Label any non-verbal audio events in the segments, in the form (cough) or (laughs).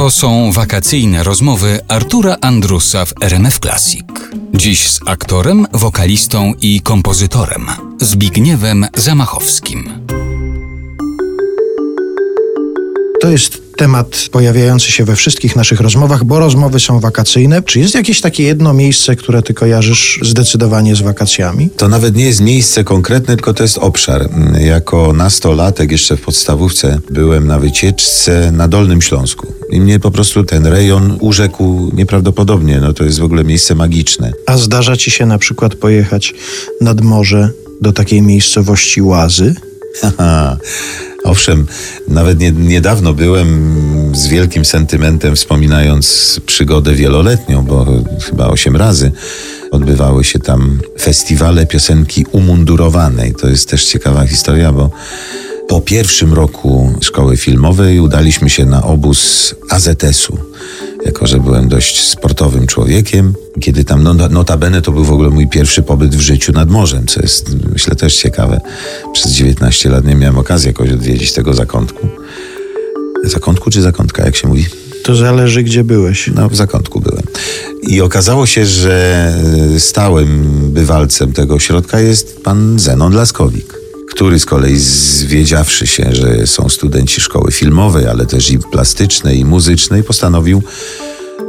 To są wakacyjne rozmowy Artura Andrusa w RMF Classic. Dziś z aktorem, wokalistą i kompozytorem Zbigniewem Zamachowskim. To jest temat pojawiający się we wszystkich naszych rozmowach, bo rozmowy są wakacyjne. Czy jest jakieś takie jedno miejsce, które ty kojarzysz zdecydowanie z wakacjami? To nawet nie jest miejsce konkretne, tylko to jest obszar. Jako nastolatek jeszcze w podstawówce byłem na wycieczce na Dolnym Śląsku. I mnie po prostu ten rejon urzekł nieprawdopodobnie. No to jest w ogóle miejsce magiczne. A zdarza ci się na przykład pojechać nad morze do takiej miejscowości Łazy? (laughs) Haha. Owszem, nawet nie, niedawno byłem z wielkim sentymentem wspominając przygodę wieloletnią, bo chyba osiem razy odbywały się tam festiwale piosenki umundurowanej. To jest też ciekawa historia, bo po pierwszym roku szkoły filmowej udaliśmy się na obóz AZS-u. Jako, że byłem dość sportowym człowiekiem, kiedy tam no, notabene to był w ogóle mój pierwszy pobyt w życiu nad morzem, co jest myślę też ciekawe. Przez 19 lat nie miałem okazji jakoś odwiedzić tego zakątku. Zakątku czy zakątka, jak się mówi? To zależy, gdzie byłeś. No, w zakątku byłem. I okazało się, że stałym bywalcem tego ośrodka jest pan Zenon Laskowik który z kolei zwiedziawszy się, że są studenci szkoły filmowej, ale też i plastycznej, i muzycznej, postanowił,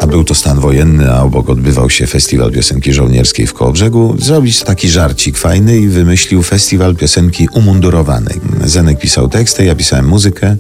a był to stan wojenny, a obok odbywał się festiwal piosenki żołnierskiej w Kołobrzegu, zrobić taki żarcik fajny i wymyślił festiwal piosenki umundurowanej. Zenek pisał teksty, ja pisałem muzykę.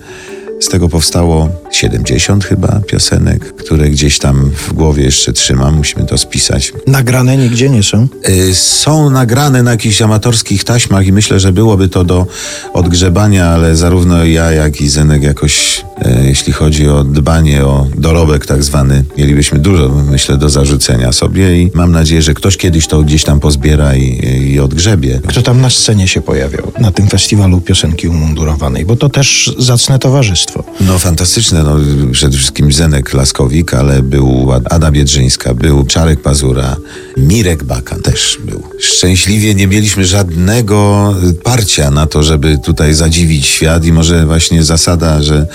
Z tego powstało 70 chyba piosenek, które gdzieś tam w głowie jeszcze trzymam. Musimy to spisać. Nagrane nigdzie nie są? Y, są nagrane na jakichś amatorskich taśmach i myślę, że byłoby to do odgrzebania, ale zarówno ja, jak i Zenek jakoś, jeśli chodzi o dbanie o dorobek tak zwany, mielibyśmy dużo, myślę, do zarzucenia sobie i mam nadzieję, że ktoś kiedyś to gdzieś tam pozbiera i, i odgrzebie. Kto tam na scenie się pojawiał na tym festiwalu piosenki umundurowanej? Bo to też zacne towarzystwo. No fantastyczne, no przede wszystkim Zenek Laskowik, ale był Ada Biedrzyńska, był Czarek Pazura, Mirek Baka też był. Szczęśliwie nie mieliśmy żadnego parcia na to, żeby tutaj zadziwić świat i może właśnie zasada, że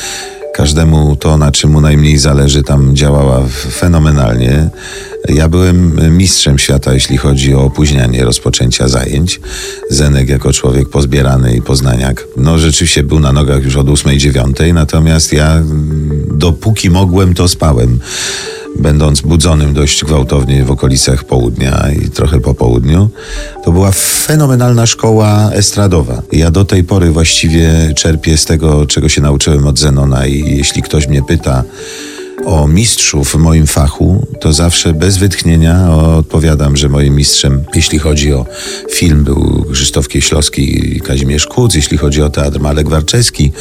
każdemu to, na czym mu najmniej zależy, tam działała fenomenalnie. Ja byłem mistrzem świata, jeśli chodzi o opóźnianie rozpoczęcia zajęć. Zenek jako człowiek pozbierany i poznaniak, no rzeczywiście był na nogach już od 8-9, natomiast ja dopóki mogłem, to spałem będąc budzonym dość gwałtownie w okolicach południa i trochę po południu, to była fenomenalna szkoła estradowa. Ja do tej pory właściwie czerpię z tego, czego się nauczyłem od Zenona i jeśli ktoś mnie pyta, o mistrzów w moim fachu, to zawsze bez wytchnienia odpowiadam, że moim mistrzem, jeśli chodzi o film, był Krzysztof Kieślowski i Kazimierz Kuc, jeśli chodzi o teatr Malek Warczewski,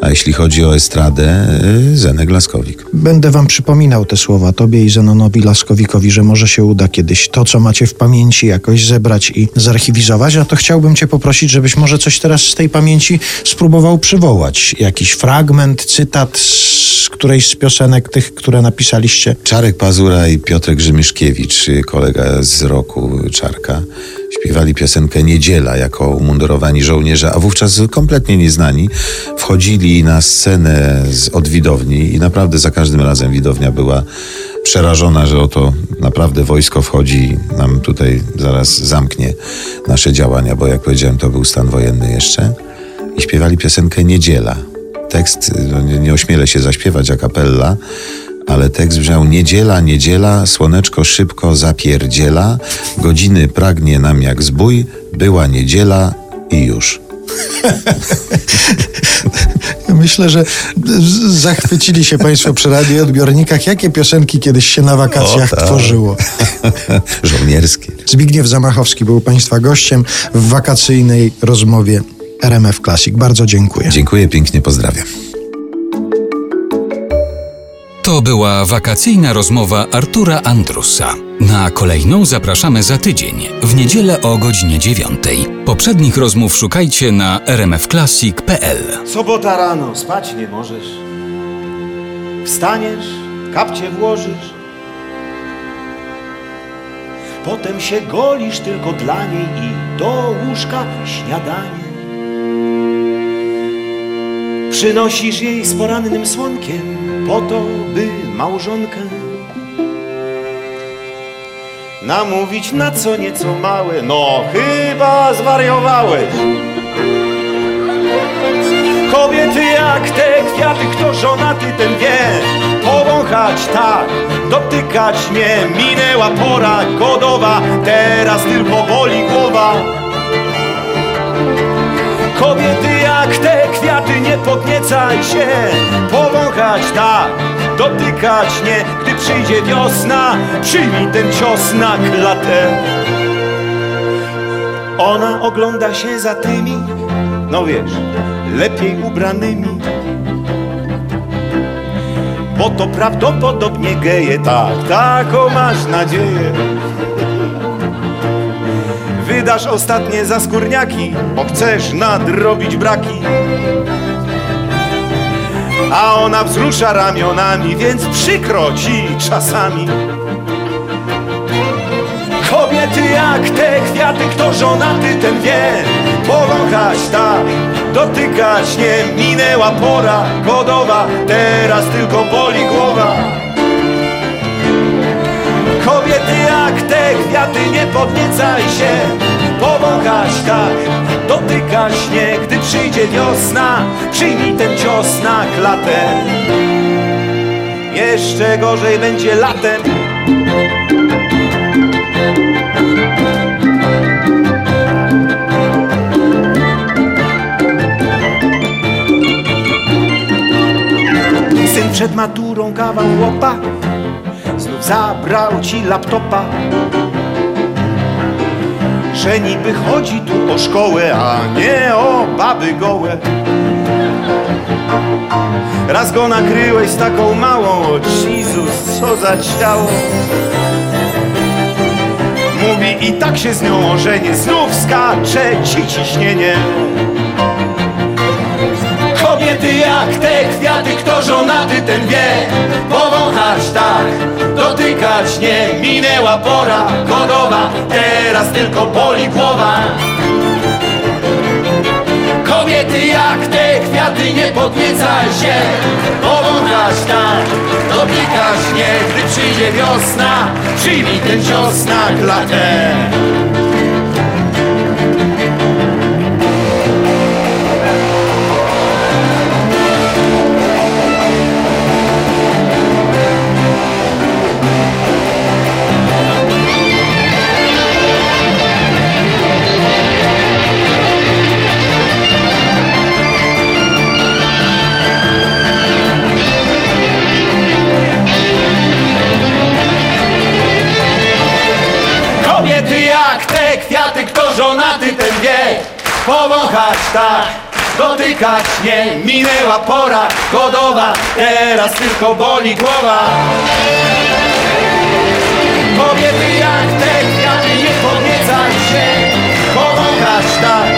a jeśli chodzi o estradę, y, Zenek Laskowik. Będę wam przypominał te słowa tobie i Zenonowi Laskowikowi, że może się uda kiedyś to, co macie w pamięci, jakoś zebrać i zarchiwizować. A to chciałbym cię poprosić, żebyś może coś teraz z tej pamięci spróbował przywołać. Jakiś fragment, cytat z którejś z piosenek tych, które napisaliście. Czarek Pazura i Piotrek Grzymiszkiewicz, kolega z roku Czarka, śpiewali piosenkę Niedziela jako umundurowani żołnierze, a wówczas kompletnie nieznani, wchodzili na scenę z, od widowni i naprawdę za każdym razem widownia była przerażona, że oto naprawdę wojsko wchodzi, nam tutaj zaraz zamknie nasze działania, bo jak powiedziałem, to był stan wojenny jeszcze. I śpiewali piosenkę Niedziela. Tekst, no nie, nie ośmielę się zaśpiewać a kapella, ale tekst brzmiał Niedziela, niedziela, słoneczko szybko zapierdziela, godziny pragnie nam jak zbój, była niedziela i już. (laughs) Myślę, że zachwycili się Państwo przy radioodbiornikach. Jakie piosenki kiedyś się na wakacjach o, tak. tworzyło? (laughs) Żołnierskie. Zbigniew Zamachowski był Państwa gościem w wakacyjnej rozmowie RMF Classic. Bardzo dziękuję. Dziękuję pięknie, pozdrawiam. To była wakacyjna rozmowa Artura Andrusa. Na kolejną zapraszamy za tydzień, w niedzielę o godzinie 9. Poprzednich rozmów szukajcie na rmfclassic.pl. Sobota rano, spać nie możesz. Wstaniesz, kapcie włożysz. Potem się golisz tylko dla niej i do łóżka śniadanie. Przynosisz jej z porannym słonkiem po to, by małżonkę namówić na co nieco małe. No chyba zwariowałeś. Kobiety jak te kwiaty, kto żonaty ten wie Powąchać tak, dotykać mnie Minęła pora godowa, teraz tylko boli głowa Kobiety te kwiaty, nie podniecaj się. Powąchać tak, dotykać nie. Gdy przyjdzie wiosna, przyjmij ten cios na klatę. Ona ogląda się za tymi, no wiesz, lepiej ubranymi. Bo to prawdopodobnie geje, tak, taką masz nadzieję Wydasz ostatnie za skórniaki, bo chcesz nadrobić braki. A ona wzrusza ramionami, więc przykro ci czasami. Kobiety jak te kwiaty, kto żonaty ten wie? Powąchać tak, dotykać nie Minęła pora. Godowa, teraz tylko boli głowa. Kobiety jak te kwiaty, nie podniecaj się Powąchać tak, dotykać nie Gdy przyjdzie wiosna, przyjmij ten cios na klatę. Jeszcze gorzej będzie latem. Syn przed maturą kawał łopa Znów zabrał ci laptopa Że niby chodzi tu o szkołę A nie o baby gołe. Raz go nakryłeś z taką małą O Jezus, co za ciało. Mówi i tak się z nią ożenię Znów skacze ci ciśnienie. Kobiety jak te kwiaty, kto żonaty ten wie Powąchać tak, dotykać nie Minęła pora godowa, teraz tylko boli głowa. Kobiety jak te kwiaty, nie podniecaj się Powąchać tak, dotykać nie Gdy przyjdzie wiosna, przyjmij ten cios na klatę tak, dotykać nie Minęła pora. Godowa, teraz tylko boli głowa. Kobiety jak te kwiaty, nie podniecaj się. Powąchać tak,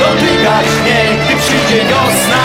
dotykać nie. Gdy przyjdzie wiosna,